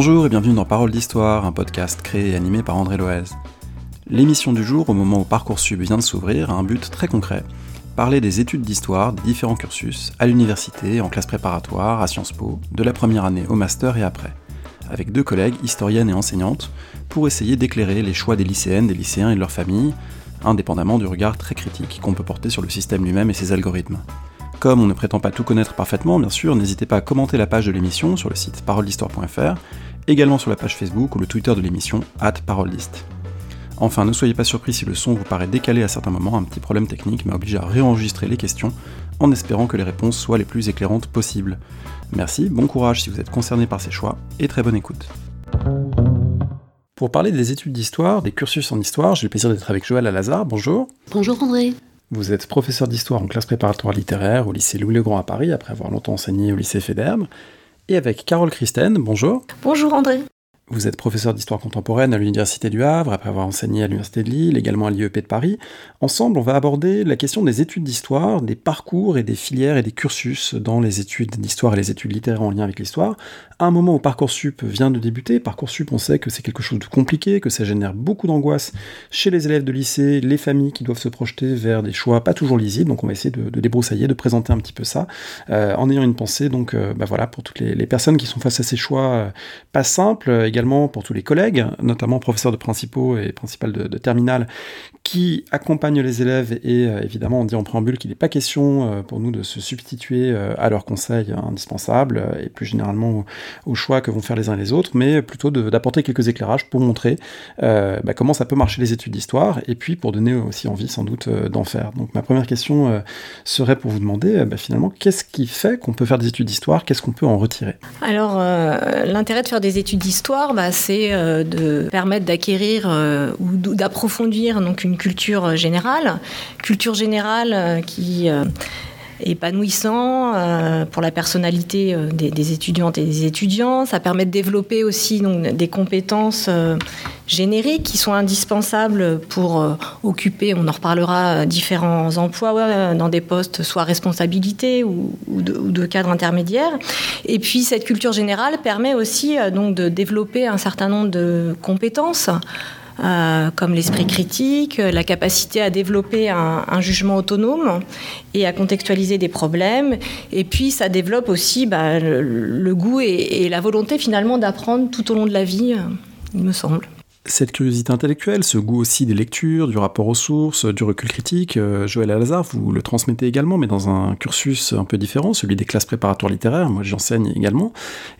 Bonjour et bienvenue dans Parole d'Histoire, un podcast créé et animé par André Loez. L'émission du jour, au moment où Parcoursup vient de s'ouvrir, a un but très concret parler des études d'histoire des différents cursus, à l'université, en classe préparatoire, à Sciences Po, de la première année au master et après, avec deux collègues, historiennes et enseignantes, pour essayer d'éclairer les choix des lycéennes, des lycéens et de leurs familles, indépendamment du regard très critique qu'on peut porter sur le système lui-même et ses algorithmes. Comme on ne prétend pas tout connaître parfaitement, bien sûr, n'hésitez pas à commenter la page de l'émission sur le site paroledhistoire.fr, également sur la page Facebook ou le Twitter de l'émission, at paroledist. Enfin, ne soyez pas surpris si le son vous paraît décalé à certains moments, un petit problème technique m'a obligé à réenregistrer les questions en espérant que les réponses soient les plus éclairantes possibles. Merci, bon courage si vous êtes concerné par ces choix, et très bonne écoute. Pour parler des études d'histoire, des cursus en histoire, j'ai le plaisir d'être avec Joël Alazar. Bonjour. Bonjour André. Vous êtes professeur d'histoire en classe préparatoire littéraire au lycée Louis-le-Grand à Paris, après avoir longtemps enseigné au lycée Fédère. Et avec Carole Christen, bonjour. Bonjour André. Vous êtes professeur d'histoire contemporaine à l'Université du Havre, après avoir enseigné à l'Université de Lille, également à l'IEP de Paris. Ensemble, on va aborder la question des études d'histoire, des parcours et des filières et des cursus dans les études d'histoire et les études littéraires en lien avec l'histoire. Un moment où Parcoursup vient de débuter, Parcoursup, on sait que c'est quelque chose de compliqué, que ça génère beaucoup d'angoisse chez les élèves de lycée, les familles qui doivent se projeter vers des choix pas toujours lisibles. Donc on va essayer de, débroussailler, de présenter un petit peu ça, euh, en ayant une pensée, donc euh, bah voilà, pour toutes les, personnes qui sont face à ces choix euh, pas simples, pour tous les collègues, notamment professeurs de principaux et principales de, de terminale, qui accompagnent les élèves et euh, évidemment on dit en préambule qu'il n'est pas question euh, pour nous de se substituer euh, à leurs conseils indispensables et plus généralement aux, choix que vont faire les uns et les autres, mais plutôt d'apporter quelques éclairages pour montrer bah, comment ça peut marcher les études d'histoire et puis pour donner aussi envie sans doute d'en faire. Donc ma première question serait pour vous demander bah, finalement qu'est-ce qui fait qu'on peut faire des études d'histoire, qu'est-ce qu'on peut en retirer? Alors l'intérêt de faire des études d'histoire, c'est de permettre d'acquérir ou d'approfondir donc une culture générale, culture générale euh, qui euh, épanouissant euh, pour la personnalité des, étudiantes et des étudiants. Ça permet de développer aussi donc, des compétences génériques qui sont indispensables pour occuper, on en reparlera, différents emplois dans des postes soit responsabilité ou, de, ou, de, cadre intermédiaire. Et puis cette culture générale permet aussi donc de développer un certain nombre de compétences euh, comme l'esprit critique, la capacité à développer un, jugement autonome et à contextualiser des problèmes. Et puis ça développe aussi bah, le, goût et, la volonté finalement d'apprendre tout au long de la vie, il me semble. Cette curiosité intellectuelle, ce goût aussi des lectures, du rapport aux sources, du recul critique, euh, Joël Alazar, vous le transmettez également, mais dans un cursus un peu différent, celui des classes préparatoires littéraires. Moi, j'enseigne également.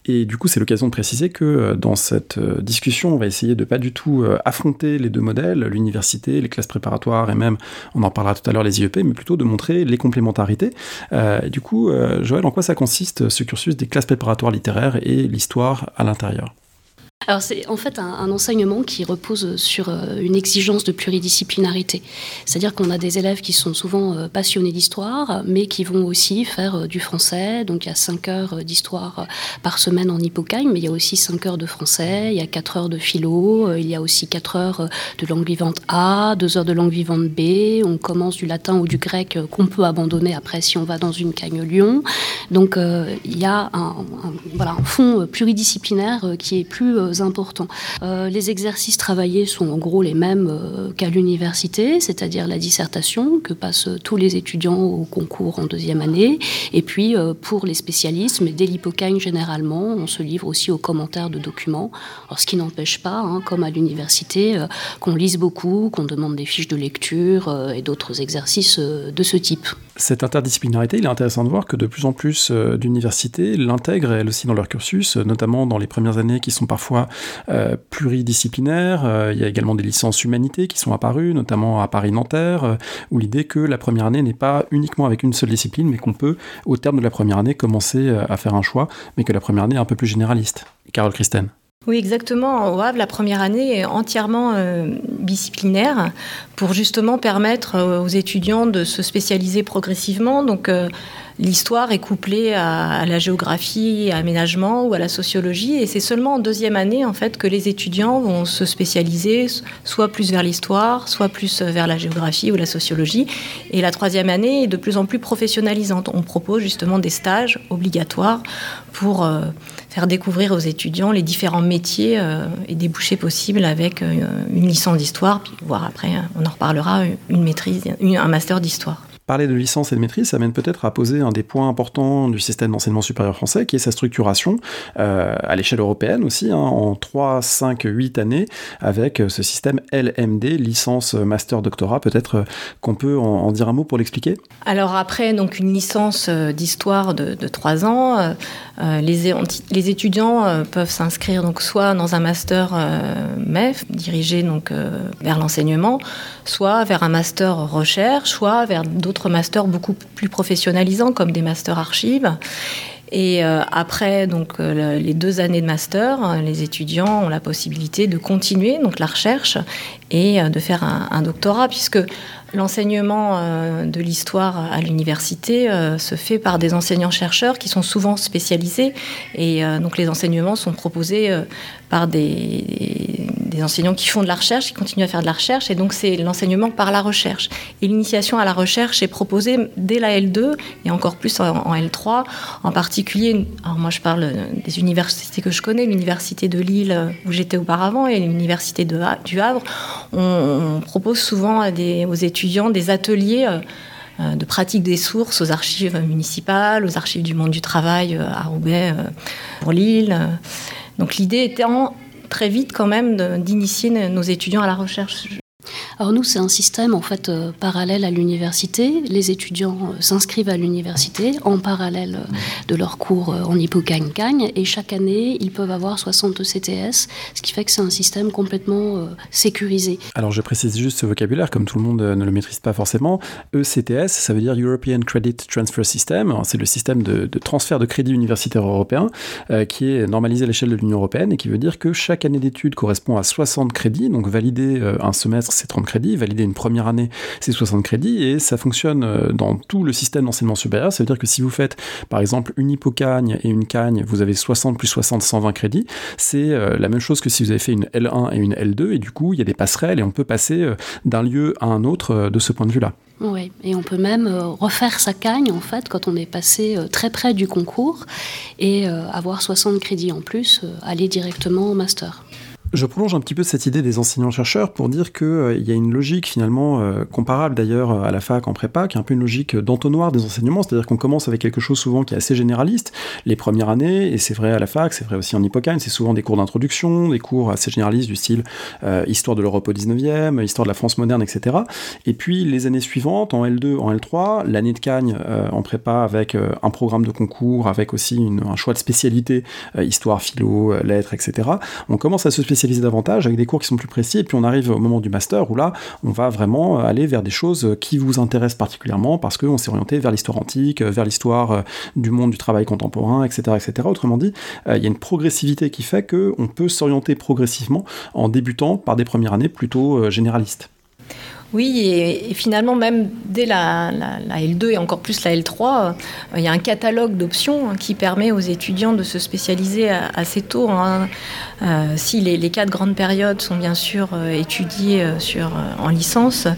Et du coup, c'est l'occasion de préciser que euh, dans cette euh, discussion, on va essayer de pas du tout affronter les deux modèles, l'université, les classes préparatoires et même, on en parlera tout à l'heure, les IEP, mais plutôt de montrer les complémentarités. du coup, Joël, en quoi ça consiste ce cursus des classes préparatoires littéraires et l'histoire à l'intérieur? Alors c'est en fait un, enseignement qui repose sur euh, une exigence de pluridisciplinarité. C'est-à-dire qu'on a des élèves qui sont souvent euh, passionnés d'histoire, mais qui vont aussi faire euh, du français. Donc il y a 5 heures d'histoire par semaine en hippocampe, mais il y a aussi 5 heures de français, il y a 4 heures de philo, il y a aussi 4 heures de langue vivante A, 2 heures de langue vivante B. On commence du latin ou du grec qu'on peut abandonner après si on va dans une cagne Lyon. Donc il y a un, voilà, un fond pluridisciplinaire qui est plus important. Euh, les exercices travaillés sont en gros les mêmes euh, qu'à l'université, c'est-à-dire la dissertation que passent tous les étudiants au concours en deuxième année. Et puis euh, pour les spécialistes, mais dès l'hypocagne généralement, on se livre aussi aux commentaires de documents. ce qui n'empêche pas, hein, comme à l'université, qu'on lise beaucoup, qu'on demande des fiches de lecture et d'autres exercices de ce type. Cette interdisciplinarité, il est intéressant de voir que de plus en plus d'universités l'intègrent, elles aussi, dans leur cursus, notamment dans les premières années qui sont parfois euh, pluridisciplinaire. Euh, il y a également des licences humanités qui sont apparues, notamment à Paris-Nanterre, euh, où l'idée que la première année n'est pas uniquement avec une seule discipline, mais qu'on peut, au terme de la première année, commencer à faire un choix, mais que la première année est un peu plus généraliste. Carole Christen. Oui, exactement. Au Havre, la première année est entièrement disciplinaire pour justement permettre aux étudiants de se spécialiser progressivement. Donc, l'histoire est couplée à, la géographie, à l'aménagement ou à la sociologie. Et c'est seulement en deuxième année, en fait, que les étudiants vont se spécialiser soit plus vers l'histoire, soit plus vers la géographie ou la sociologie. Et la troisième année est de plus en plus professionnalisante. On propose justement des stages obligatoires pour euh, faire découvrir aux étudiants les différents métiers et débouchés possibles avec une licence d'histoire, puis voir après, on en reparlera, une maîtrise, un master d'histoire. Parler de licence et de maîtrise, ça peut-être à poser un des points importants du système d'enseignement supérieur français, qui est sa structuration euh, à l'échelle européenne aussi, hein, en 3, 5, 8 années, avec ce système LMD, licence, master, doctorat. Peut-être euh, qu'on peut en, dire un mot pour l'expliquer? Alors après, donc une licence euh, d'histoire de, de 3 ans, les, les, étudiants peuvent s'inscrire donc soit dans un master MEF, dirigé donc vers l'enseignement, soit vers un master recherche, soit vers d'autres masters beaucoup plus professionnalisants, comme des masters archives. Et euh, après donc euh, les deux années de master, euh, les étudiants ont la possibilité de continuer donc la recherche et de faire un doctorat, puisque L'enseignement euh, de l'histoire à l'université euh, se fait par des enseignants-chercheurs qui sont souvent spécialisés. Et euh, donc les enseignements sont proposés par des, enseignants qui font de la recherche, qui continuent à faire de la recherche. Et donc c'est l'enseignement par la recherche. Et l'initiation à la recherche est proposée dès la L2 et encore plus en, L3, en particulier, moi je parle des universités que je connais, l'université de Lille où j'étais auparavant et l'université du Havre, on, propose souvent aux étudiants des ateliers euh, euh, de pratique des sources aux archives municipales, aux archives du monde du travail euh, à Roubaix, pour Lille. Donc l'idée étant très vite quand même d'initier nos étudiants à la recherche alors nous, c'est un système en fait euh, parallèle à l'université. Les étudiants euh, s'inscrivent à l'université en parallèle euh, de leurs cours en hypocagne-cagne et chaque année, ils peuvent avoir 60 CTS, ce qui fait que c'est un système complètement sécurisé. Alors je précise juste ce vocabulaire, comme tout le monde ne le maîtrise pas forcément. ECTS, ça veut dire European Credit Transfer System. C'est le système de, de, transfert de crédit universitaire européen qui est normalisé à l'échelle de l'Union européenne et qui veut dire que chaque année d'études correspond à 60 crédits, donc valider un semestre, c'est 30 crédits, valider une première année, c'est 60 crédits, et ça fonctionne euh, dans tout le système d'enseignement supérieur. Ça veut dire que si vous faites, par exemple, une hypocagne et une cagne, vous avez 60 plus 60, 120 crédits. C'est euh, la même chose que si vous avez fait une L1 et une L2, et du coup, il y a des passerelles, et on peut passer euh, d'un lieu à un autre de ce point de vue-là. Oui, et on peut même refaire sa cagne en fait quand on est passé très près du concours et avoir 60 crédits en plus, aller directement au master. Je prolonge un petit peu cette idée des enseignants-chercheurs pour dire qu'il euh, y a une logique finalement euh, comparable d'ailleurs à la fac en prépa, qui est un peu une logique d'entonnoir des enseignements, c'est-à-dire qu'on commence avec quelque chose souvent qui est assez généraliste, les premières années, et c'est vrai à la fac, c'est vrai aussi en Hippocane, c'est souvent des cours d'introduction, des cours assez généralistes du style euh, histoire de l'Europe au 19e, histoire de la France moderne, etc. Et puis les années suivantes, en L2, en L3, l'année de Cagne en prépa avec un programme de concours, avec aussi un choix de spécialité, histoire, philo, lettres, etc. On commence à se spécialiser spécialiser davantage avec des cours qui sont plus précis, et puis on arrive au moment du master où là, on va vraiment aller vers des choses qui vous intéressent particulièrement parce qu'on s'est orienté vers l'histoire antique, vers l'histoire euh, du monde du travail contemporain, etc. etc. Autrement dit, euh, il y a une progressivité qui fait qu'on peut s'orienter progressivement en débutant par des premières années plutôt euh, généralistes. Oui, et, finalement, même dès la, L2 et encore plus la L3, euh, il y a un catalogue d'options hein, qui permet aux étudiants de se spécialiser assez tôt. Hein. Euh, si les, quatre grandes périodes sont bien sûr euh, étudiées en licence,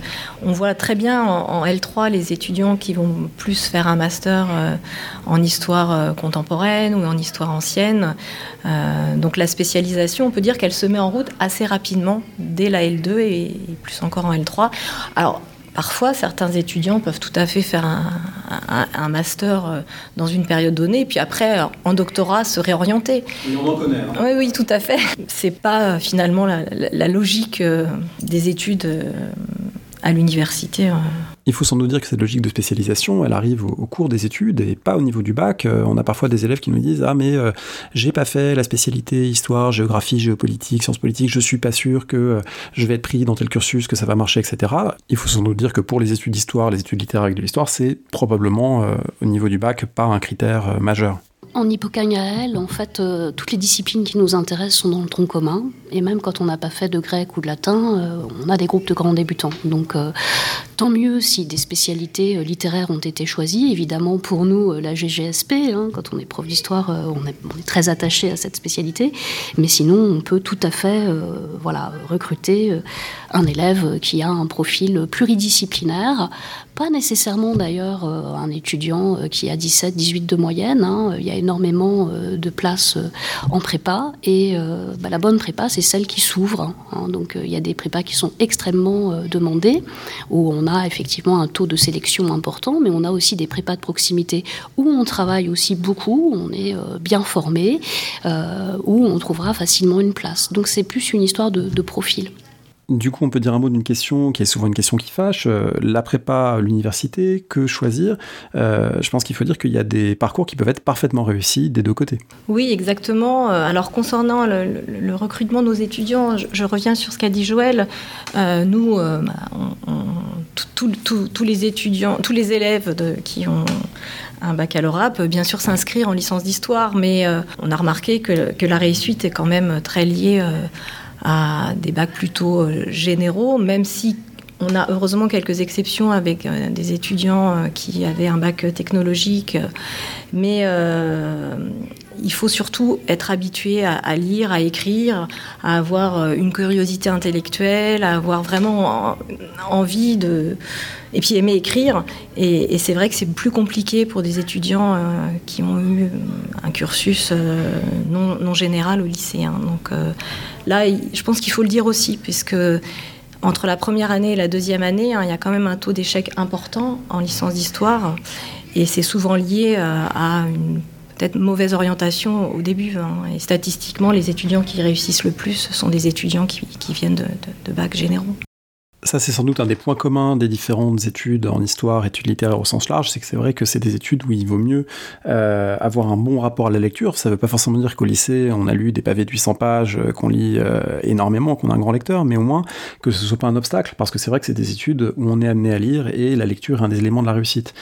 on voit très bien en, L3 les étudiants qui vont plus faire un master en histoire contemporaine ou en histoire ancienne. donc la spécialisation, on peut dire qu'elle se met en route assez rapidement dès la L2 et plus encore en L3. Alors, Parfois, certains étudiants peuvent tout à fait faire un, master euh, dans une période donnée, et puis après, en doctorat, se réorienter. on en connaît. Hein. Oui, oui, tout à fait. C'est pas euh, finalement la, logique euh, des études à l'université. Il faut sans doute dire que cette logique de spécialisation, elle arrive au, cours des études et pas au niveau du bac. Euh, on a parfois des élèves qui nous disent Ah, mais euh, j'ai pas fait la spécialité histoire, géographie, géopolitique, sciences politiques, je suis pas sûr que euh, je vais être pris dans tel cursus, que ça va marcher, etc. Il faut sans doute dire que pour les études d'histoire, les études littéraires avec de l'histoire, c'est probablement au niveau du bac pas un critère majeur. En elle, en fait, euh, toutes les disciplines qui nous intéressent sont dans le tronc commun. Et même quand on n'a pas fait de grec ou de latin, euh, on a des groupes de grands débutants. Donc, euh, tant mieux si des spécialités littéraires ont été choisies. Évidemment, pour nous, la GGSP, hein, quand on est prof d'histoire, on est, très attaché à cette spécialité. Mais sinon, on peut tout à fait voilà, recruter un élève qui a un profil pluridisciplinaire, pas nécessairement d'ailleurs un étudiant qui a 17, 18 de moyenne. Hein. Il y a énormément de places en prépa et bah, la bonne prépa, c'est celle qui s'ouvre. Hein. Donc il y a des prépas qui sont extrêmement demandées, où on a effectivement un taux de sélection important, mais on a aussi des prépas de proximité où on travaille aussi beaucoup, on est bien formé, où on trouvera facilement une place. Donc c'est plus une histoire de profil. Du coup, on peut dire un mot d'une question qui est souvent une question qui fâche. Euh, la prépa, l'université, que choisir euh, Je pense qu'il faut dire qu'il y a des parcours qui peuvent être parfaitement réussis des deux côtés. Oui, exactement. Euh, alors, concernant le, recrutement de nos étudiants, je, reviens sur ce qu'a dit Joël. nous, bah, tous les étudiants, tous les élèves qui ont un baccalauréat peuvent bien sûr s'inscrire en licence d'histoire, mais on a remarqué que, que, la réussite est quand même très liée à des bacs plutôt euh, généraux, même si on a heureusement quelques exceptions avec euh, des étudiants euh, qui avaient un bac technologique, mais il faut surtout être habitué à, lire, à écrire, à avoir une curiosité intellectuelle, à avoir vraiment envie de... Et puis aimer écrire. Et, c'est vrai que c'est plus compliqué pour des étudiants qui ont eu un cursus non, général au lycée. Donc Là, je pense qu'il faut le dire aussi, puisque entre la première année et la deuxième année, hein, il y a quand même un taux d'échec important en licence d'histoire. Et c'est souvent lié euh, à une peut-être mauvaise orientation au début. Hein. Et statistiquement, les étudiants qui réussissent le plus sont des étudiants qui, viennent de, de bacs généraux ça, c'est sans doute un des points communs des différentes études en histoire, études littéraires au sens large, c'est que c'est vrai que c'est des études où il vaut mieux euh, avoir un bon rapport à la lecture. Ça ne veut pas forcément dire qu'au lycée, on a lu des pavés de 800 pages, euh, qu'on lit euh, énormément, qu'on a un grand lecteur, mais au moins que ce soit pas un obstacle, parce que c'est vrai que c'est des études où on est amené à lire et la lecture est un des éléments de la réussite.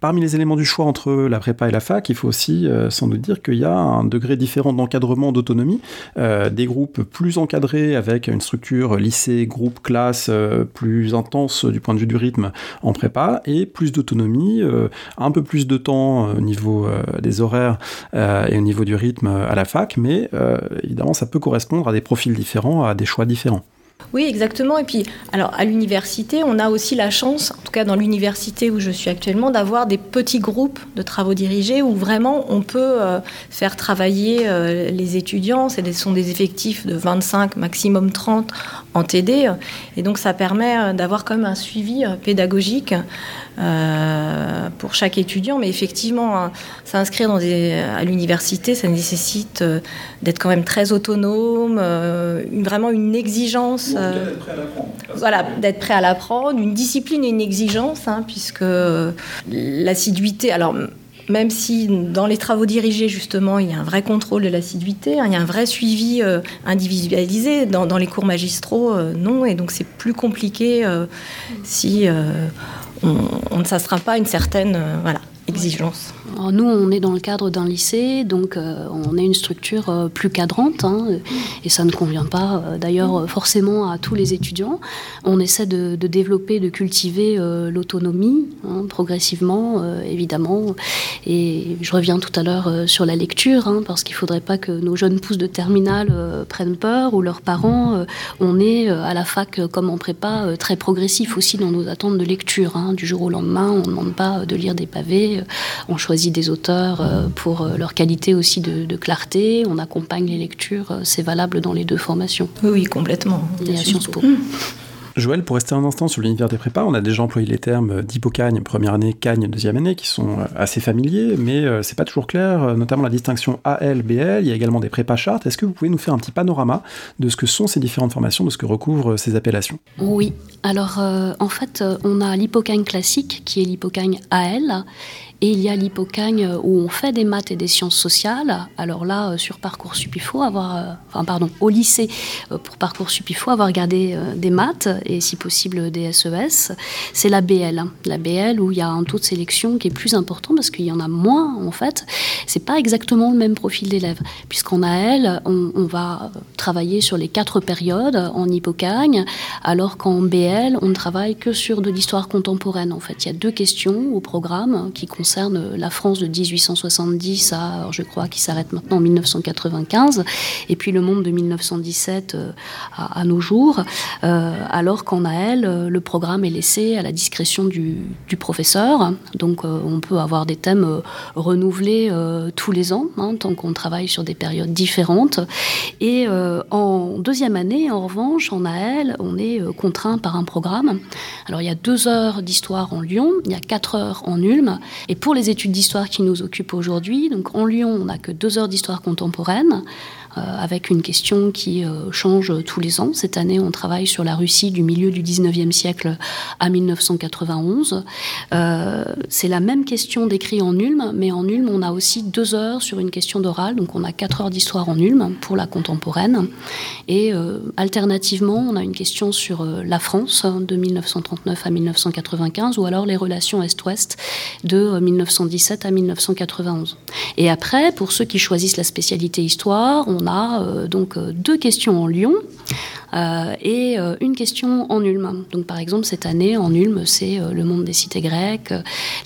Parmi les éléments du choix entre la prépa et la fac, il faut aussi sans doute dire qu'il y a un degré différent d'encadrement, d'autonomie, des groupes plus encadrés avec une structure lycée, groupe, classe plus intense du point de vue du rythme en prépa et plus d'autonomie, euh, un peu plus de temps euh, au niveau euh, des horaires et au niveau du rythme à la fac, mais évidemment ça peut correspondre à des profils différents, à des choix différents. Oui, exactement. Et puis, alors, à l'université, on a aussi la chance, en tout cas dans l'université où je suis actuellement, d'avoir des petits groupes de travaux dirigés où vraiment on peut faire travailler les étudiants. Ce sont des effectifs de 25, maximum 30 en TD. Et donc, ça permet euh, d'avoir quand même un suivi pédagogique euh, pour chaque étudiant. Mais effectivement, hein, s'inscrire dans à l'université, ça nécessite euh, d'être quand même très autonome, euh, vraiment une exigence. voilà, d'être prêt à l'apprendre, une discipline et une exigence, hein, puisque l'assiduité. Alors, même si dans les travaux dirigés, justement, il y a un vrai contrôle de l'assiduité, hein, il y a un vrai suivi individualisé, dans, les cours magistraux, non, et donc c'est plus compliqué si on, ne s'astreint pas à une certaine euh, exigence nous, on est dans le cadre d'un lycée, donc euh, on est une structure euh, plus cadrante, hein, et ça ne convient pas euh, d'ailleurs forcément à tous les étudiants. On essaie de, développer, de cultiver l'autonomie hein, progressivement, évidemment. Et je reviens tout à l'heure sur la lecture, hein, parce qu'il ne faudrait pas que nos jeunes pousses de terminale prennent peur, ou leurs parents. on est à la fac, comme en prépa, très progressif aussi dans nos attentes de lecture. Du jour au lendemain, on ne demande pas de lire des pavés, on choisit des auteurs euh, pour euh, leur qualité aussi de, clarté. On accompagne les lectures. Euh, c'est valable dans les deux formations. Oui, complètement. Et à Sciences Po. Joël, pour rester un instant sur l'univers des prépas, on a déjà employé les termes d'hypocagne première année, cagne deuxième année, qui sont assez familiers, mais c'est pas toujours clair, notamment la distinction AL, BL, il y a également des prépas chartes. Est-ce que vous pouvez nous faire un petit panorama de ce que sont ces différentes formations, de ce que recouvrent ces appellations? Oui, alors en fait, on a l'hypocagne classique, qui est l'hypocagne AL, Et il y a l'hypocagne où on fait des maths et des sciences sociales. Alors là, sur Parcoursup, il faut avoir, enfin pardon, au lycée, pour Parcoursup, il faut avoir gardé des maths et si possible des SES. C'est la BL, hein. la BL où il y a un taux de sélection qui est plus important parce qu'il y en a moins en fait. C'est pas exactement le même profil d'élèves, puisqu'en AL, on, va travailler sur les quatre périodes en hippocagne, alors qu'en BL, on ne travaille que sur de l'histoire contemporaine. En fait, il y a deux questions au programme qui concernent la France de 1870 à, je crois, qui s'arrête maintenant en 1995, et puis le monde de 1917 euh, à, nos jours, euh, alors qu'en AL, le programme est laissé à la discrétion du, professeur. Donc, euh, on peut avoir des thèmes renouvelés tous les ans, hein, tant qu'on travaille sur des périodes différentes. Et en deuxième année, en revanche, en AL, on est euh, contraint par un programme. Alors il y a deux heures d'histoire en Lyon, il y a quatre heures en Ulm. Et pour les études d'histoire qui nous occupent aujourd'hui, donc en Lyon, on n'a que deux heures d'histoire contemporaine. Euh, avec une question qui euh, change tous les ans. Cette année, on travaille sur la Russie du milieu du 19e siècle à 1991. Euh, c'est la même question décrite en Ulm, mais en Ulm, on a aussi deux heures sur une question d'oral, donc on a quatre heures d'histoire en Ulm pour la contemporaine. Et alternativement, on a une question sur la France de 1939 à 1995, ou alors les relations Est-Ouest de 1917 à 1991. Et après, pour ceux qui choisissent la spécialité histoire, on a euh, donc euh, deux questions en Lyon et une question en Ulm. Donc par exemple cette année en Ulm c'est le monde des cités grecques,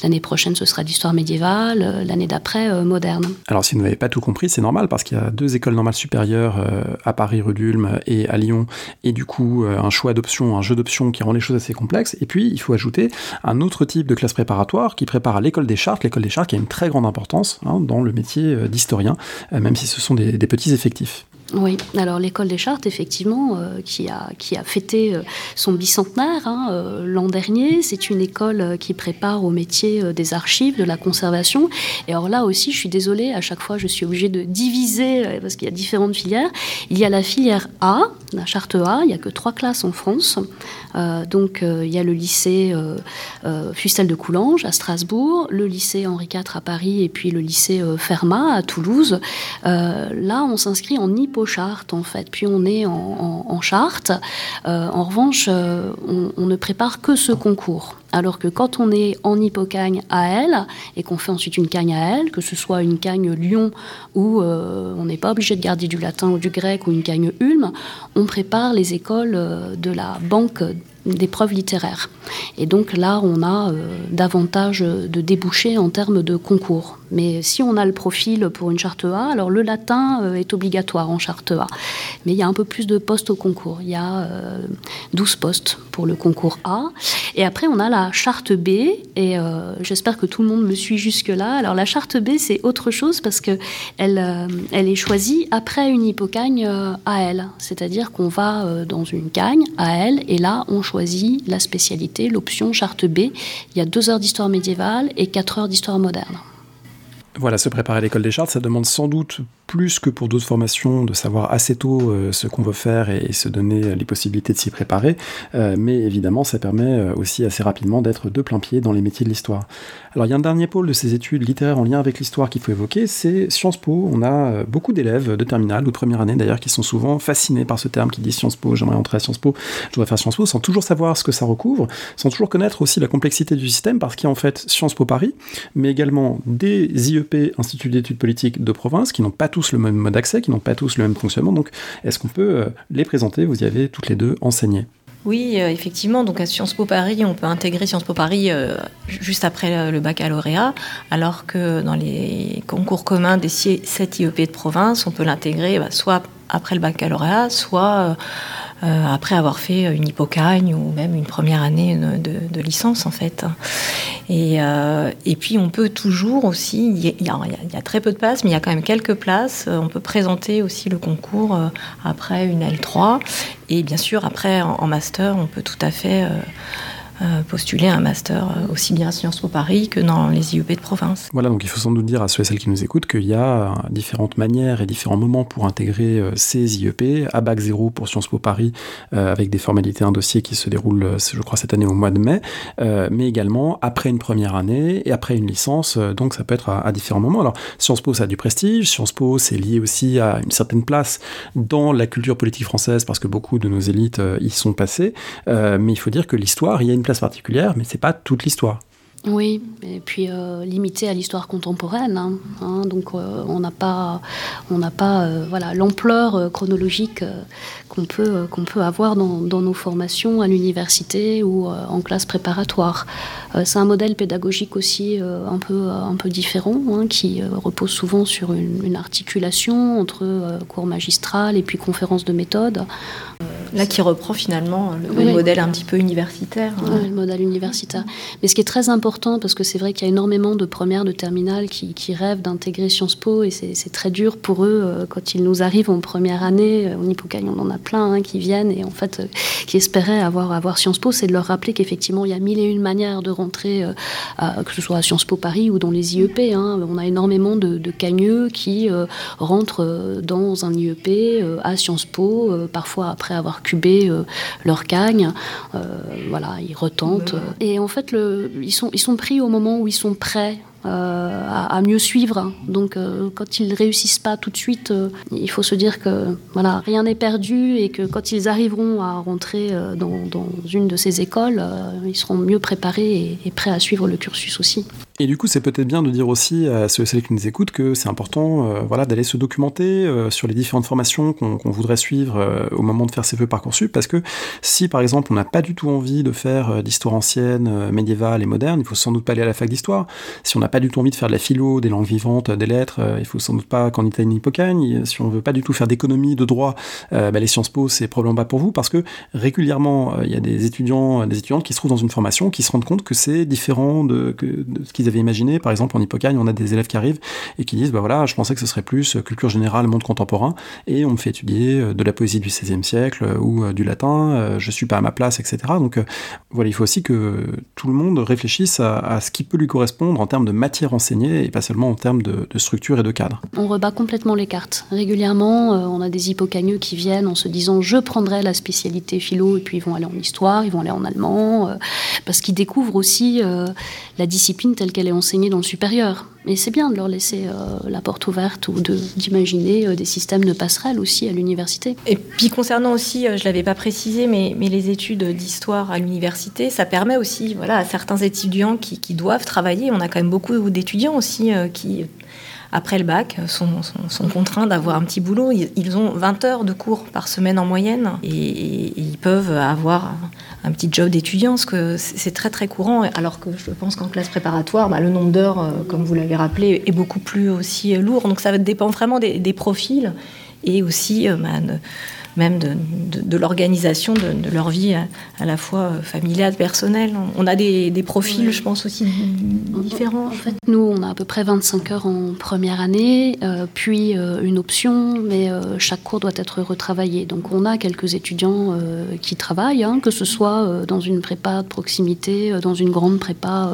l'année prochaine ce sera l'histoire médiévale, l'année d'après moderne. Alors si vous n'avez pas tout compris c'est normal parce qu'il y a deux écoles normales supérieures à Paris rue d'Ulm et à Lyon. Et du coup un choix d'options, un jeu d'options qui rend les choses assez complexes. Et puis il faut ajouter un autre type de classe préparatoire qui prépare à l'école des chartes, l'école des chartes qui a une très grande importance hein, dans le métier d'historien même si ce sont des, petits effets oui, alors l'école des chartes, effectivement, euh, qui, a, qui a fêté euh, son bicentenaire hein, euh, l'an dernier, c'est une école qui prépare au métier des archives, de la conservation. Et alors là aussi, je suis désolée, à chaque fois, je suis obligée de diviser, parce qu'il y a différentes filières. Il y a la filière A, la charte A, il n'y a que trois classes en France. Donc il y a le lycée Fustel de Coulanges à Strasbourg, le lycée Henri IV à Paris et puis le lycée Fermat à Toulouse. là, on s'inscrit en hypocharte en fait, puis on est en, charte. Euh, en revanche, euh, on, ne prépare que ce concours. Alors que quand on est en hypocagne à elle et qu'on fait ensuite une cagne à elle, que ce soit une cagne Lyon où euh, on n'est pas obligé de garder du latin ou du grec ou une cagne Ulm, on prépare les écoles de la banque d'épreuves littéraires. Et donc là, on a davantage de débouchés en termes de concours. Mais si on a le profil pour une charte A, alors le latin euh, est obligatoire en charte A. Mais il y a un peu plus de postes au concours. Il y a 12 euh, postes pour le concours A. Et après, on a la charte B. Et euh, j'espère que tout le monde me suit jusque-là. Alors la charte B, c'est autre chose parce que elle, est choisie après une hypocagne à elle. C'est-à-dire qu'on va dans une cagne elle et là, on choisit la spécialité, l'option charte B. Il y a deux heures d'histoire médiévale et quatre heures d'histoire moderne. Voilà, se préparer à l'école des chartes, ça demande sans doute plus que pour d'autres formations de savoir assez tôt euh, ce qu'on veut faire et, se donner les possibilités de s'y préparer. Euh, mais évidemment, ça permet euh, aussi assez rapidement d'être de plein pied dans les métiers de l'histoire. Alors il y a un dernier pôle de ces études littéraires en lien avec l'histoire qu'il faut évoquer, c'est Sciences Po. On a beaucoup d'élèves de terminale ou de première année d'ailleurs qui sont souvent fascinés par ce terme qui dit Sciences Po, j'aimerais entrer à Sciences Po, je voudrais faire Sciences Po, sans toujours savoir ce que ça recouvre, sans toujours connaître aussi la complexité du système, parce qu'il y a en fait Sciences Po Paris, mais également des IEP, Instituts d'études politiques de province, qui n'ont pas tous le même mode d'accès, qui n'ont pas tous le même fonctionnement. Donc, est-ce qu'on peut euh, les présenter? Vous y avez toutes les deux enseigné. Oui, euh, effectivement. Donc à Sciences Po Paris, on peut intégrer Sciences Po Paris euh, juste après le baccalauréat, alors que dans les concours communs des 7 IEP de province, on peut l'intégrer bah, soit après le baccalauréat, soit euh, après avoir fait une hypocagne ou même une première année de, licence en fait. Et, euh, et, puis on peut toujours aussi, il y, a, très peu de places, mais il y a quand même quelques places. On peut présenter aussi le concours euh, après une L3. Et bien sûr, après en, master, on peut tout à fait postuler un master aussi bien à Sciences Po Paris que dans les IEP de province. Voilà, donc il faut sans doute dire à ceux et celles qui nous écoutent qu'il y a différentes manières et différents moments pour intégrer ces IEP, à bac 0 pour Sciences Po Paris, avec des formalités, un dossier qui se déroule, je crois, cette année au mois de mai, mais également après une première année et après une licence, donc ça peut être à, différents moments. Alors Sciences Po, ça a du prestige, Sciences Po, c'est lié aussi à une certaine place dans la culture politique française parce que beaucoup de nos élites euh, y sont passées. Euh, mais il faut dire que l'histoire, il y a une particulière, mais c'est pas toute l'histoire. Oui, et puis euh, limité à l'histoire contemporaine. Hein, hein, donc euh, on n'a pas, on n'a pas euh, voilà l'ampleur chronologique qu'on peut qu'on peut avoir dans, dans, nos formations à l'université ou en classe préparatoire. c'est un modèle pédagogique aussi un peu un peu différent, hein, qui repose souvent sur une, une articulation entre cours magistral et puis conférences de méthode. Là, qui reprend finalement le, modèle un petit peu universitaire. Hein. le modèle universitaire. Mais ce qui est très important, parce que c'est vrai qu'il y a énormément de premières, de terminales qui, rêvent d'intégrer Sciences Po, et c'est très dur pour eux euh, quand ils nous arrivent en première année. En Hippocagne, on en a plein hein, qui viennent et en fait euh, qui espéraient avoir, avoir Sciences Po, c'est de leur rappeler qu'effectivement, il y a mille et une manières de rentrer, euh, que ce soit à Sciences Po Paris ou dans les IEP. Hein. On a énormément de, de cagneux qui rentrent dans un IEP à Sciences Po, parfois après avoir cubé euh, leur cagne. Euh, voilà, ils retentent. Et en fait, le, ils, sont, ils sont pris au moment où ils sont prêts euh, à, mieux suivre. Donc, quand ils réussissent pas tout de suite, il faut se dire que voilà, rien n'est perdu et que quand ils arriveront à rentrer dans, dans une de ces écoles, ils seront mieux préparés et, et, prêts à suivre le cursus aussi. Et du coup, c'est peut-être bien de dire aussi à ceux et celles qui nous écoutent que c'est important euh, voilà, d'aller se documenter euh, sur les différentes formations qu'on voudrait suivre euh, au moment de faire ses vœux Parcoursup, parce que si par exemple on n'a pas du tout envie de faire d'histoire ancienne, médiévale et moderne, il faut sans doute pas aller à la fac d'histoire. Si on n'a pas du tout envie de faire de la philo, des langues vivantes, des lettres, il faut sans doute pas candidater une hippocagne. Si on veut pas du tout faire d'économie, de droit, bah, les Sciences Po, c'est probablement pas pour vous, parce que régulièrement, il y a des étudiants, des étudiantes qui se trouvent dans une formation qui se rendent compte que c'est différent de, de ce qu'ils avaient imaginé. Par exemple, en Hippocagne, on a des élèves qui arrivent et qui disent, bah voilà, je pensais que ce serait plus euh, culture générale, monde contemporain, et on me fait étudier euh, de la poésie du XVIe siècle euh, ou du latin, je suis pas à ma place, etc. Donc voilà, il faut aussi que tout le monde réfléchisse à, ce qui peut lui correspondre en termes de matière enseignée et pas seulement en termes de, structure et de cadre. On rebat complètement les cartes. Régulièrement, on a des hippocagneux qui viennent en se disant, je prendrai la spécialité philo, et puis ils vont aller en histoire, ils vont aller en allemand, parce qu'ils découvrent aussi la discipline telle qu'elle est enseignée dans le supérieur. Et c'est bien de leur laisser euh, la porte ouverte ou d'imaginer euh, des systèmes de passerelle aussi à l'université. Et puis concernant aussi, euh, je ne l'avais pas précisé, mais, mais les études d'histoire à l'université, ça permet aussi voilà, à certains étudiants qui, qui, doivent travailler, on a quand même beaucoup d'étudiants aussi qui après le bac, sont, sont, contraints d'avoir un petit boulot. Ils, ont 20 heures de cours par semaine en moyenne et, ils peuvent avoir un, petit job d'étudiant, ce que c'est très très courant. Alors que je pense qu'en classe préparatoire, bah, le nombre d'heures, euh, comme vous l'avez rappelé, est beaucoup plus aussi lourd. Donc ça dépend vraiment des, des profils et aussi euh, bah, même de, de, l'organisation de, leur vie à, la fois euh, familiale, personnelle. On a des, des profils, je pense, aussi différents. En fait, nous, on a à peu près 25 heures en première année, euh, puis euh, une option, mais chaque cours doit être retravaillé. Donc on a quelques étudiants qui travaillent, hein, que ce soit dans une prépa de proximité, dans une grande prépa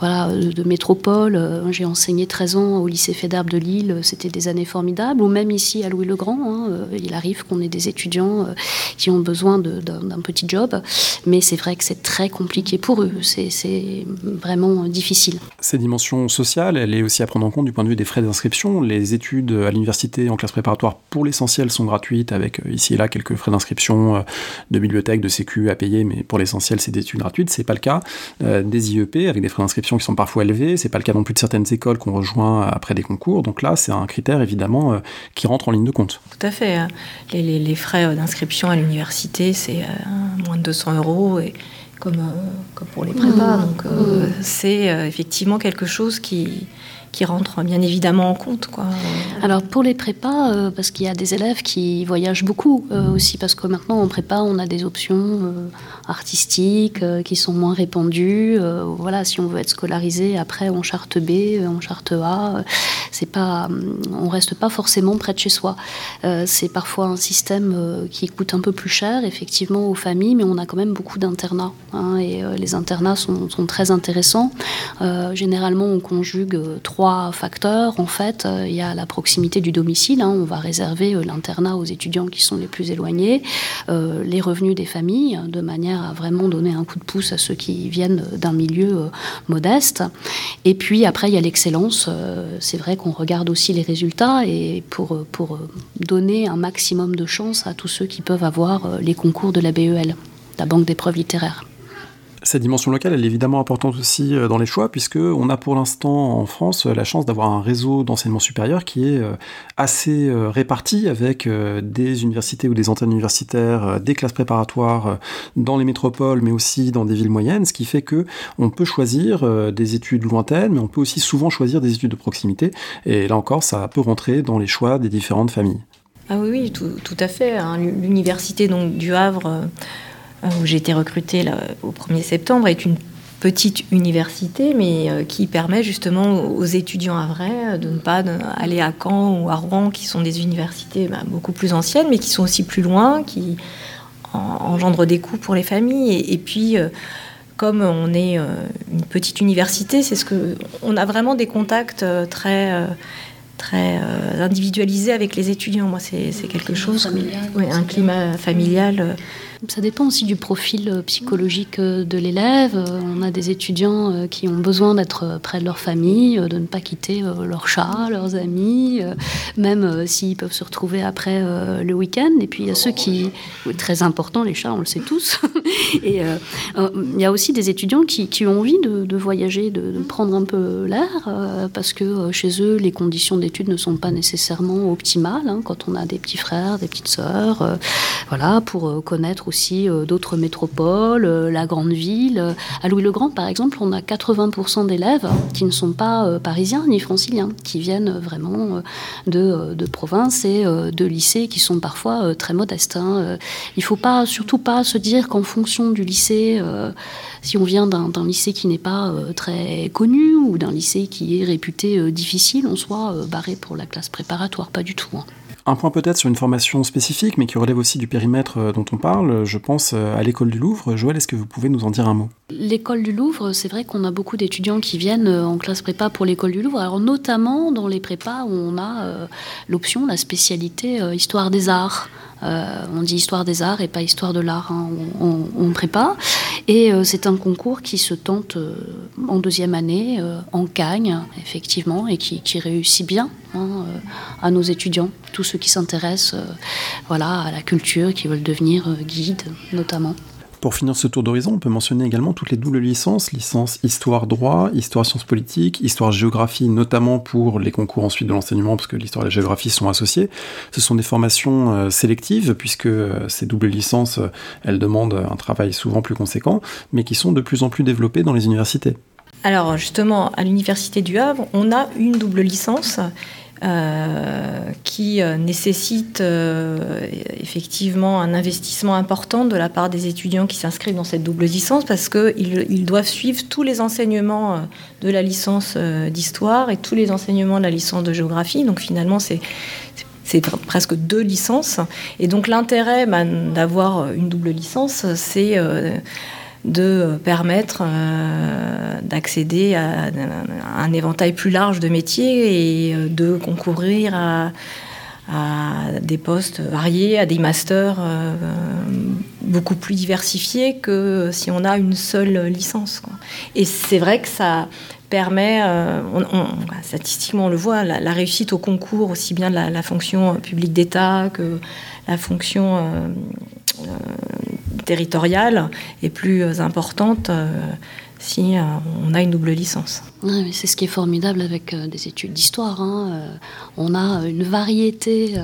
voilà, de métropole. J'ai enseigné 13 ans au lycée Fédère de Lille, c'était des années formidables, ou même ici à Louis-le-Grand. Hein, il arrive qu'on ait des étudiants euh, qui ont besoin d'un petit job. Mais c'est vrai que c'est très compliqué pour eux. C'est vraiment difficile. Cette dimension sociale, elle est aussi à prendre en compte du point de vue des frais d'inscription. Les études à l'université en classe préparatoire, pour l'essentiel, sont gratuites, avec euh, ici et là quelques frais d'inscription euh, de bibliothèque, de sécu à payer, mais pour l'essentiel, c'est des études gratuites. C'est pas le cas des IEP, avec des frais d'inscription qui sont parfois élevés. C'est pas le cas non plus de certaines écoles qu'on rejoint après des concours. Donc là, c'est un critère évidemment qui rentre en ligne de compte. Tout à fait. Les, les, les frais d'inscription à l'université, c'est euh, moins de 200 euros, et comme, euh, comme pour les prépas. Mmh. Donc, euh, c'est effectivement quelque chose qui, qui rentre bien évidemment en compte. Quoi. Alors pour les prépas, parce qu'il y a des élèves qui voyagent beaucoup aussi, parce que maintenant en prépa, on a des options artistiques qui sont moins répandues. voilà, si on veut être scolarisé après en charte B, en charte A, c'est pas, on reste pas forcément près de chez soi. c'est parfois un système qui coûte un peu plus cher, effectivement, aux familles, mais on a quand même beaucoup d'internats. Hein, et euh, les internats sont, très intéressants. Euh, généralement, on conjugue euh, trois facteurs. En fait, il y a la proximité du domicile. Hein. on va réserver l'internat aux étudiants qui sont les plus éloignés, les revenus des familles, de manière à vraiment donner un coup de pouce à ceux qui viennent d'un milieu modeste. Et puis après, il y a l'excellence. c'est vrai qu'on regarde aussi les résultats et pour, pour donner un maximum de chance à tous ceux qui peuvent avoir les concours de la BEL, la Banque d'épreuves littéraires. Cette dimension locale, elle est évidemment importante aussi euh, dans les choix, puisque on a pour l'instant en France euh, la chance d'avoir un réseau d'enseignement supérieur qui est euh, assez réparti avec des universités ou des antennes universitaires, des classes préparatoires dans les métropoles, mais aussi dans des villes moyennes, ce qui fait que on peut choisir des études lointaines, mais on peut aussi souvent choisir des études de proximité. Et là encore, ça peut rentrer dans les choix des différentes familles. Ah oui, oui tout, à fait. Hein. L'université donc du Havre où j'ai été recrutée au 1er septembre, est une petite université, mais euh, qui permet justement aux étudiants à vrai euh, de ne pas aller à Caen ou à Rouen, qui sont des universités bah, beaucoup plus anciennes, mais qui sont aussi plus loin, qui engendrent des coûts pour les familles. Et, puis, comme on est une petite université, c'est ce que on a vraiment des contacts très très individualisés avec les étudiants. Moi, c'est quelque chose, un climat familial ça dépend aussi du profil euh, psychologique euh, de l'élève. Euh, on a des étudiants qui ont besoin d'être près de leur famille, de ne pas quitter leur chat, leurs amis, même s'ils peuvent se retrouver après le week-end. Et puis il y a ceux qui, très important, les chats, on le sait tous. Et il y a aussi des étudiants qui, ont envie de, voyager, de, prendre un peu l'air, parce que chez eux, les conditions d'études ne sont pas nécessairement optimales. Hein, quand on a des petits frères, des petites sœurs, voilà, pour connaître aussi euh, d'autres métropoles, euh, la grande ville. À Louis-le-Grand, par exemple, on a 80% d'élèves qui ne sont pas euh, parisiens ni franciliens, qui viennent vraiment de, de province et de lycées qui sont parfois très modestes. Hein. Il ne faut pas, surtout pas se dire qu'en fonction du lycée, si on vient d'un lycée qui n'est pas très connu ou d'un lycée qui est réputé difficile, on soit barré pour la classe préparatoire. Pas du tout. Hein. Un point peut-être sur une formation spécifique, mais qui relève aussi du périmètre euh, dont on parle, je pense euh, à l'école du Louvre. Joël, est-ce que vous pouvez nous en dire un mot? L'école du Louvre, c'est vrai qu'on a beaucoup d'étudiants qui viennent euh, en classe prépa pour l'école du Louvre, alors notamment dans les prépas où on a l'option, la spécialité histoire des arts. On dit histoire des arts et pas histoire de l'art hein, on, prépa. Et c'est un concours qui se tente en deuxième année, en Cagne, effectivement, et qui, réussit bien hein, à nos étudiants, tous ceux qui s'intéressent euh, voilà, à la culture, qui veulent devenir euh, guides notamment. Pour finir ce tour d'horizon, on peut mentionner également toutes les doubles licences, licence histoire-droit, histoire-sciences politiques, histoire-géographie, notamment pour les concours ensuite de l'enseignement, parce que l'histoire et la géographie sont associées. Ce sont des formations euh, sélectives, puisque ces doubles licences, elles demandent un travail souvent plus conséquent, mais qui sont de plus en plus développées dans les universités. Alors justement, à l'Université du Havre, on a une double licence euh, qui euh, nécessite euh, effectivement un investissement important de la part des étudiants qui s'inscrivent dans cette double licence parce qu'ils ils doivent suivre tous les enseignements de la licence d'histoire et tous les enseignements de la licence de géographie. Donc finalement, c'est c'est presque deux licences. Et donc l'intérêt bah, d'avoir une double licence, c'est de permettre euh, d'accéder à, un éventail plus large de métiers et euh, de concourir à, des postes variés, à des masters euh, beaucoup plus diversifiés que si on a une seule licence. Et c'est vrai que ça permet, statistiquement on le voit, la, réussite au concours, aussi bien de la, fonction publique d'État que la fonction territoriale est plus importante euh, si on a une double licence. c'est ce qui est formidable avec des études d'histoire. Hein. on a une variété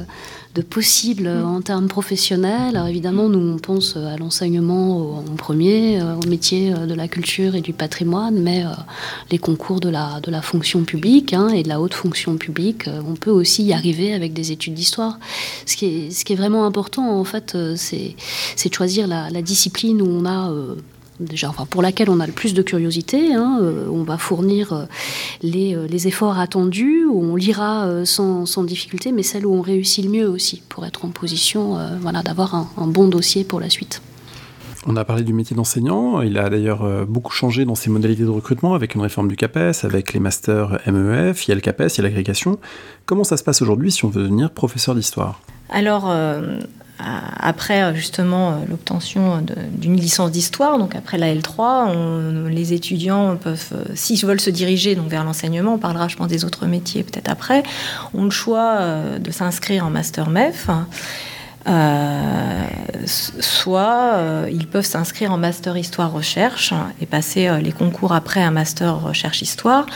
de possibles en termes professionnels. Alors évidemment, nous, on pense à l'enseignement en premier, euh, au métier euh, de la culture et du patrimoine, mais euh, les concours de la, de la fonction publique hein, et de la haute fonction publique, on peut aussi y arriver avec des études d'histoire. Ce, qui est, ce qui est vraiment important, en fait, c'est de choisir la, discipline où on a déjà, enfin, pour laquelle on a le plus de curiosité. Hein, euh, on va fournir euh, les, euh, les, efforts attendus, où on lira sans, sans, difficulté, mais celle où on réussit le mieux aussi, pour être en position voilà, d'avoir un, un, bon dossier pour la suite. On a parlé du métier d'enseignant, il a d'ailleurs beaucoup changé dans ses modalités de recrutement avec une réforme du CAPES, avec les masters MEF, il y a le CAPES, il y a l'agrégation. Comment ça se passe aujourd'hui si on veut devenir professeur d'histoire? Alors, après euh, justement euh, l'obtention d'une licence d'histoire, donc après la L3, les étudiants peuvent, euh, s'ils veulent se diriger donc vers l'enseignement, on parlera je pense des autres métiers peut-être après, ont le choix de s'inscrire en master MEF. Euh, soit euh, ils peuvent s'inscrire en master histoire recherche et passer euh, les concours après un master recherche histoire.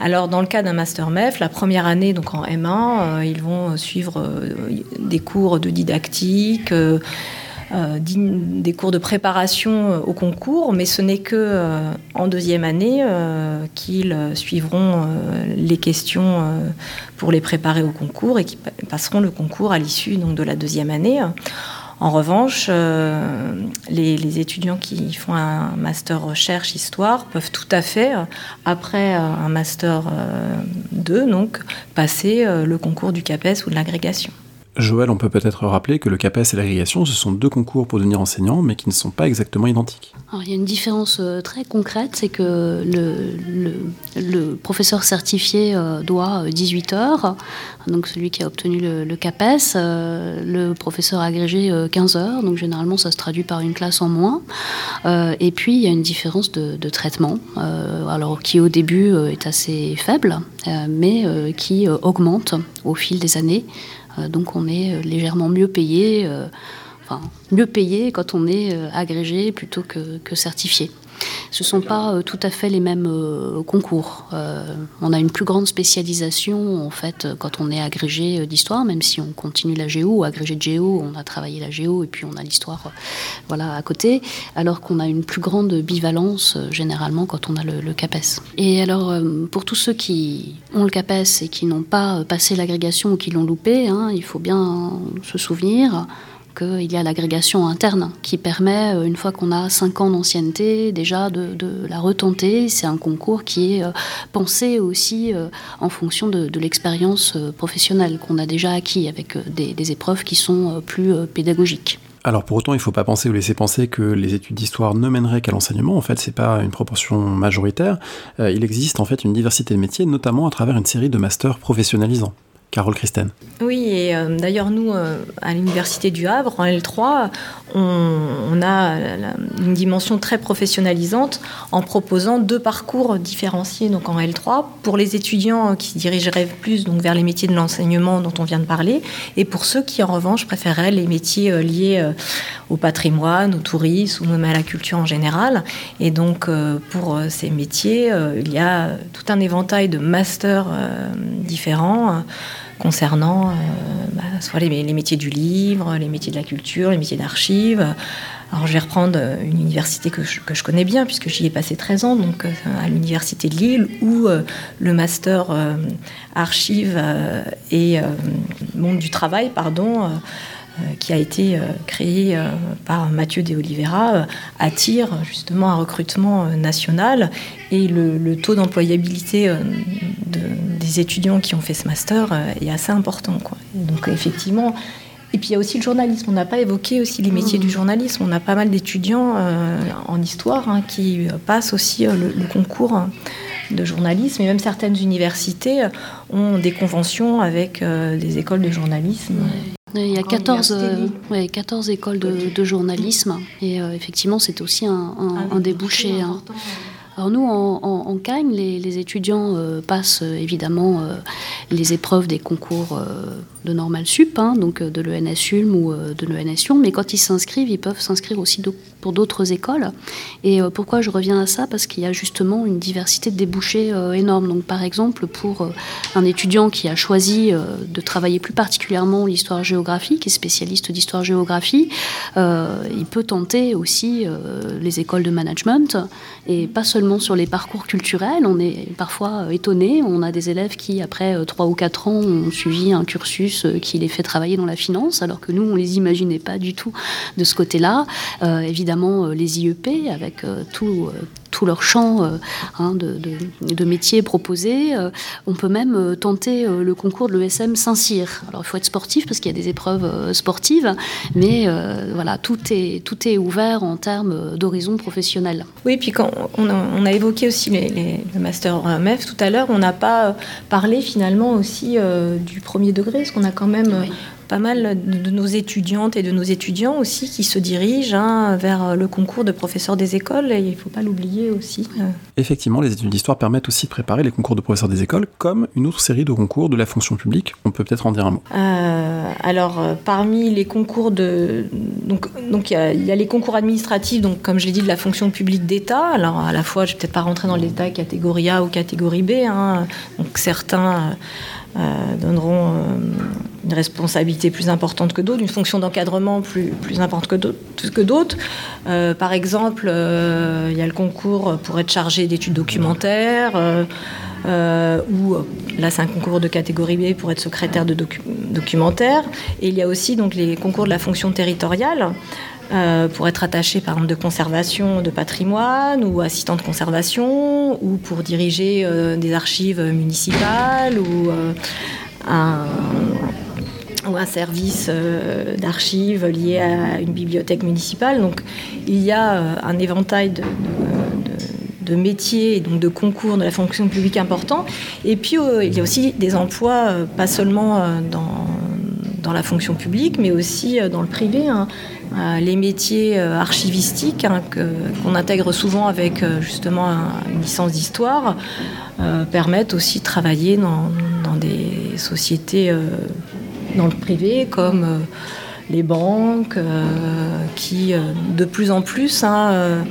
Alors dans le cas d'un master MEF, la première année donc en M1, ils vont suivre des cours de didactique des cours de préparation euh, au concours, mais ce n'est que euh, en deuxième année qu'ils suivront les questions pour les préparer au concours et qui passeront le concours à l'issue donc de la deuxième année. En revanche, les, étudiants qui font un master recherche histoire peuvent tout à fait, après un master 2, donc, passer le concours du CAPES ou de l'agrégation. Joël, on peut peut-être rappeler que le CAPES et l'agrégation, ce sont deux concours pour devenir enseignant, mais qui ne sont pas exactement identiques. Il y a une différence euh, très concrète, c'est que le, professeur certifié euh, doit 18 euh, heures, donc celui qui a obtenu le, CAPES, le professeur agrégé 15 heures, donc généralement ça se traduit par une classe en moins. et puis il y a une différence de, de traitement, alors qui au début est assez faible, mais qui augmente au fil des années. Euh, donc on est euh, légèrement mieux payé, euh, enfin mieux payé quand on est agrégé plutôt que certifié. Ce ne sont pas euh, tout à fait les mêmes euh, concours. Euh, on a une plus grande spécialisation en fait quand on est agrégé d'histoire, même si on continue la géo, agrégé de géo, on a travaillé la géo et puis on a l'histoire voilà, à côté, alors qu'on a une plus grande bivalence généralement quand on a le, CAPES. Et alors pour tous ceux qui ont le CAPES et qui n'ont pas passé l'agrégation ou qui l'ont loupé, hein, il faut bien se souvenir qu'il y a l'agrégation interne qui permet, euh, une fois qu'on a 5 ans d'ancienneté, déjà de, la retenter. C'est un concours qui est euh, pensé aussi euh, en fonction de, l'expérience professionnelle qu'on a déjà acquis avec des, épreuves qui sont plus pédagogiques. Alors pour autant, il ne faut pas penser ou laisser penser que les études d'histoire ne mèneraient qu'à l'enseignement. En fait, c'est pas une proportion majoritaire. il existe en fait une diversité de métiers, notamment à travers une série de masters professionnalisants. Carole Christen. Oui, et euh, d'ailleurs, nous, euh, à l'Université du Havre, en L3, on, a une dimension très professionnalisante en proposant deux parcours différenciés donc en L3 pour les étudiants qui dirigeraient plus donc, vers les métiers de l'enseignement dont on vient de parler, et pour ceux qui, en revanche, préféreraient les métiers euh, liés au patrimoine, au tourisme ou même à la culture en général. Et donc, pour ces métiers, il y a tout un éventail de masters différents concernant euh, bah, soit les, métiers du livre, les métiers de la culture, les métiers d'archives. Alors je vais reprendre euh, une université que je, connais bien puisque j'y ai passé 13 ans, donc euh, à l'université de Lille où le master archives et monde du travail, pardon, qui a été euh, créé euh, par Mathieu de Oliveira, attire justement un recrutement national et le, taux d'employabilité des étudiants qui ont fait ce master est assez important. Donc effectivement, et puis il y a aussi le journalisme. On n'a pas évoqué aussi les métiers du journalisme. On a pas mal d'étudiants en histoire hein, qui passent aussi le, concours de journalisme. Et même certaines universités ont des conventions avec des écoles de journalisme. Il y a 14, 14 euh, écoles de, journalisme et euh, effectivement c'est aussi un, un, débouché. Hein. Alors nous, en, en, Cagne, les, étudiants euh, passent évidemment les épreuves des concours de Normal Sup, hein, donc de l'ENS Ulm ou de l'ENS mais quand ils s'inscrivent, ils peuvent s'inscrire aussi pour d'autres écoles. Et pourquoi je reviens à ça? Parce qu'il y a justement une diversité de débouchés énorme. Donc par exemple, pour un étudiant qui a choisi de travailler plus particulièrement l'histoire-géographie, qui est spécialiste d'histoire-géographie, il peut tenter aussi les écoles de management, et pas seulement sur les parcours culturels. On est parfois étonné. On a des élèves qui, après 3 ou 4 ans, ont suivi un cursus qui les fait travailler dans la finance, alors que nous, on les imaginait pas du tout de ce côté-là. Euh, évidemment, euh, les IEP, avec euh, tout, tout leur champ hein, de, de, métiers proposés. on peut même tenter le concours de l'ESM Saint-Cyr. Alors, il faut être sportif parce qu'il y a des épreuves sportives, mais voilà, tout est, tout est ouvert en termes d'horizon professionnel. Oui, puis quand on a, on a évoqué aussi les, les, le master MEF tout à l'heure, on n'a pas parlé finalement aussi du premier degré, parce qu'on a quand même pas mal de nos étudiantes et de nos étudiants aussi qui se dirigent hein, vers le concours de professeurs des écoles, et il ne faut pas l'oublier aussi. Effectivement, les études d'histoire permettent aussi de préparer les concours de professeurs des écoles, comme une autre série de concours de la fonction publique. On peut peut-être en dire un mot. Euh, alors, euh, parmi les concours de... Donc, donc il, y a, y, a les concours administratifs, donc comme je l'ai dit, de la fonction publique d'État. Alors, à la fois, je ne vais peut-être pas rentrer dans les détails catégorie A ou catégorie B. Hein. Donc, certains... Euh, donneront euh, une responsabilité plus importante que d'autres, une fonction d'encadrement plus, plus importante que d'autres. Euh, par exemple, il y a le concours pour être chargé d'études documentaires. Euh, ou là c'est un concours de catégorie B pour être secrétaire de docu documentaire. Et il y a aussi donc les concours de la fonction territoriale. Euh, pour être attaché par exemple de conservation de patrimoine ou assistant de conservation ou pour diriger euh, des archives municipales ou euh, un, ou un service d'archives lié à une bibliothèque municipale. Donc il y a un éventail de, métiers et donc de concours de la fonction publique important. Et puis il y a aussi des emplois, pas seulement dans, dans la fonction publique, mais aussi dans le privé. Hein. Euh, les métiers euh, archivistiques hein, qu'on qu intègre souvent avec euh, justement un, une licence d'histoire permettent aussi de travailler dans, des sociétés dans le privé comme les banques qui de plus en plus hein,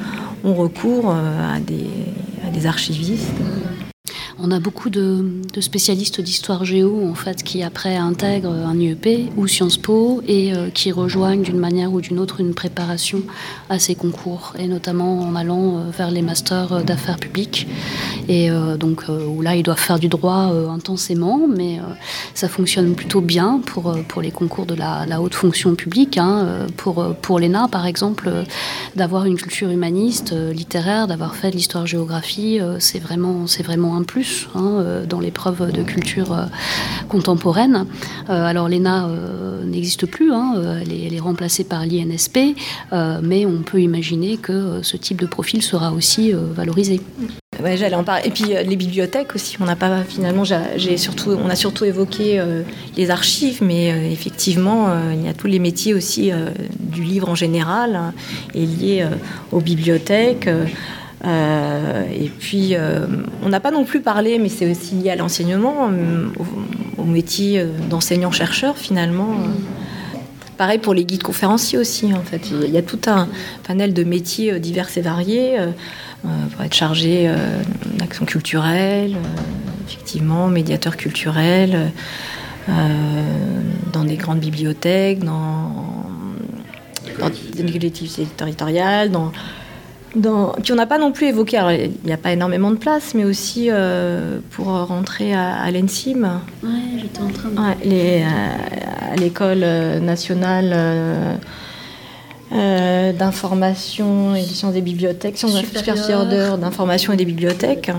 ont recours à des archivistes. On a beaucoup de, spécialistes d'histoire géo en fait qui après intègrent un IEP ou Sciences Po et euh, qui rejoignent d'une manière ou d'une autre une préparation à ces concours et notamment en allant euh, vers les masters d'affaires publiques. Et euh, donc euh, où là ils doivent faire du droit euh, intensément mais euh, ça fonctionne plutôt bien pour, euh, les concours de la, haute fonction publique hein, euh, pour, euh, l'ENA par exemple euh, d'avoir une culture humaniste euh, littéraire d'avoir fait de l'histoire géographie euh, c'est vraiment un plus hein, euh, dans l'épreuve de culture euh, contemporaine. Euh, alors l'ENA n'existe plus, hein, elle, est, remplacée par l'INSP, mais on peut imaginer que ce type de profil sera aussi valorisé. J'allais en parler. Et puis les bibliothèques aussi. On n'a pas finalement, j'ai surtout, on a surtout évoqué les archives, mais effectivement, il y a tous les métiers aussi du livre en général hein, et liés aux bibliothèques. Euh, et puis, euh, on n'a pas non plus parlé, mais c'est aussi lié à l'enseignement, euh, au, au, métier d'enseignant-chercheur finalement. Pareil pour les guides conférenciers aussi, en fait. Il y a tout un panel de métiers divers et variés pour être chargé d'action culturelle, effectivement, médiateur culturel, dans des grandes bibliothèques, dans, dans des collectivités territoriales, dans dans... Puis on n'a pas non plus évoqué, alors il n'y a pas énormément de place, mais aussi euh, pour rentrer à, à l'ENSIM. Ouais, j'étais en train de... Ouais, les, euh, à l'école nationale euh, euh, d'information et des sciences des bibliothèques, sciences supérieures d'information et des bibliothèques.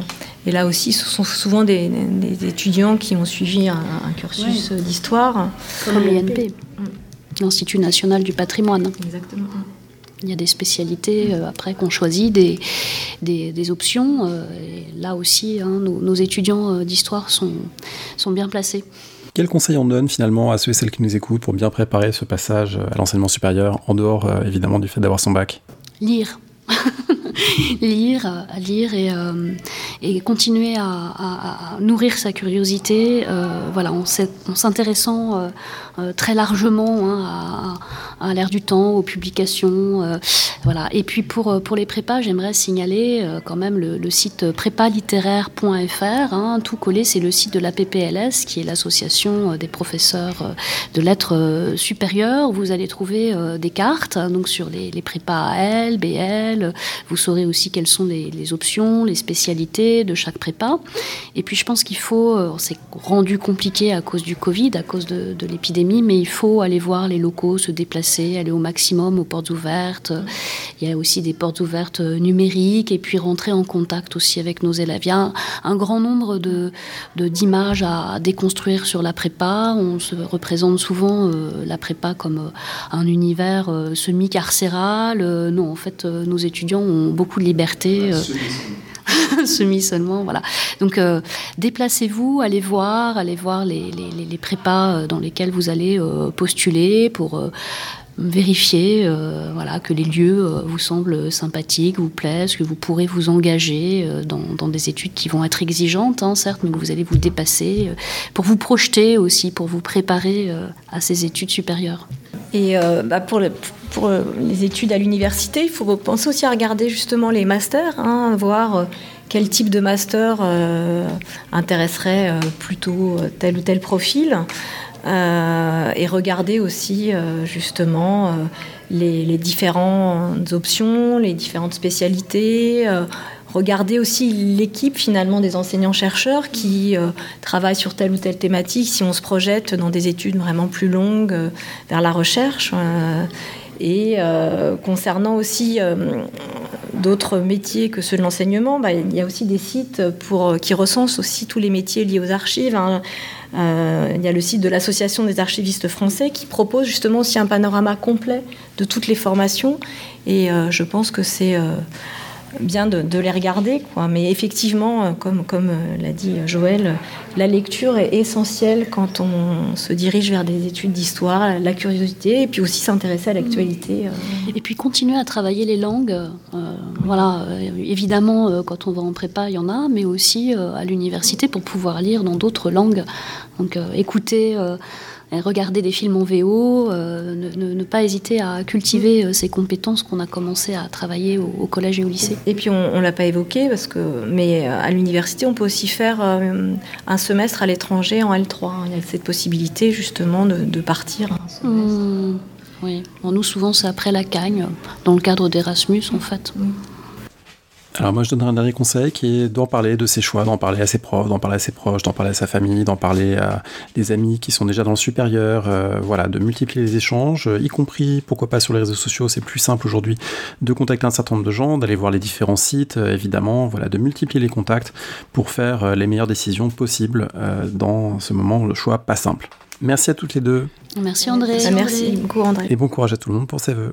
Et là aussi, ce sont souvent des, des étudiants qui ont suivi un, un cursus ouais. d'histoire. Comme l'INP, l'Institut national du patrimoine. Exactement. Il y a des spécialités euh, après qu'on choisit des, des, des options. Euh, et là aussi, hein, nos, nos, étudiants euh, d'histoire sont, sont bien placés. Quel conseil on donne finalement à ceux et celles qui nous écoutent pour bien préparer ce passage à l'enseignement supérieur, en dehors évidemment du fait d'avoir son bac? Lire. lire, à lire et, euh, et continuer à, nourrir sa curiosité, voilà, en s'intéressant très largement hein, à, l'air du temps, aux publications. Et puis pour pour les prépas, j'aimerais signaler quand même le, site prépalittéraire.fr, hein, tout collé, c'est le site de la PPLS, qui est l'association des professeurs de lettres supérieures. Vous allez trouver des cartes hein, donc sur les, les prépas AL, BL. Vous saurez aussi quelles sont les, options, les spécialités de chaque prépa. Et puis je pense qu'il faut, euh, c'est rendu compliqué à cause du Covid, à cause de, l'épidémie, mais il faut aller voir les locaux, se déplacer, aller au maximum aux portes ouvertes. Il y a aussi des portes ouvertes numériques et puis rentrer en contact aussi avec nos élèves. Il y a un, grand nombre de, d'images à déconstruire sur la prépa. On se représente souvent euh, la prépa comme euh, un univers semi-carcéral. non, en fait, nos étudiants ont beaucoup de liberté. Euh, semi seulement, voilà. Donc euh, déplacez-vous, allez voir, allez voir les, les, prépas euh, dans lesquels vous allez postuler pour vérifier voilà, que les lieux vous semblent sympathiques, vous plaisent, que vous pourrez vous engager dans, des études qui vont être exigeantes, hein, certes, mais que vous allez vous dépasser, pour vous projeter aussi, pour vous préparer à ces études supérieures. Et bah, pour, le, pour euh, les études à l'université, il faut penser aussi à regarder justement les masters, hein, voir euh, quel type de master euh, intéresserait plutôt tel ou tel profil. et regarder aussi justement les, différentes options, les différentes spécialités. regarder aussi l'équipe finalement des enseignants-chercheurs qui travaillent sur telle ou telle thématique, si on se projette dans des études vraiment plus longues vers la recherche. Et euh, concernant aussi euh, d'autres métiers que ceux de l'enseignement, bah, il y a aussi des sites pour, qui recensent aussi tous les métiers liés aux archives. Hein. Euh, il y a le site de l'Association des archivistes français qui propose justement aussi un panorama complet de toutes les formations. Et je pense que c'est bien de, les regarder. Quoi. Mais effectivement, euh, comme, comme euh, l'a dit Joël, la lecture est essentielle quand on se dirige vers des études d'histoire, la curiosité, et puis aussi s'intéresser à l'actualité. Euh. Et puis continuer à travailler les langues. voilà, évidemment, quand on va en prépa, il y en a, mais aussi à l'université pour pouvoir lire dans d'autres langues. Donc écouter regarder des films en VO, euh, ne, pas hésiter à cultiver euh, ces compétences qu'on a commencé à travailler au, collège et au lycée. Et puis on, ne l'a pas évoqué parce que, mais euh, à l'université on peut aussi faire un semestre à l'étranger en L3. Il y a cette possibilité justement de, partir. Mmh, oui, nous souvent c'est après la cagne, dans le cadre d'Erasmus en fait. Mmh. Alors moi je donnerais un dernier conseil qui est d'en parler de ses choix, d'en parler à ses profs, d'en parler à ses proches, d'en parler à sa famille, d'en parler à des amis qui sont déjà dans le supérieur, euh, voilà, de multiplier les échanges, y compris, pourquoi pas sur les réseaux sociaux, c'est plus simple aujourd'hui de contacter un certain nombre de gens, d'aller voir les différents sites, euh, évidemment, voilà, de multiplier les contacts pour faire euh, les meilleures décisions possibles dans ce moment, le choix pas simple. Merci à toutes les deux. Merci André. Merci beaucoup André. Et bon courage à tout le monde pour ses vœux.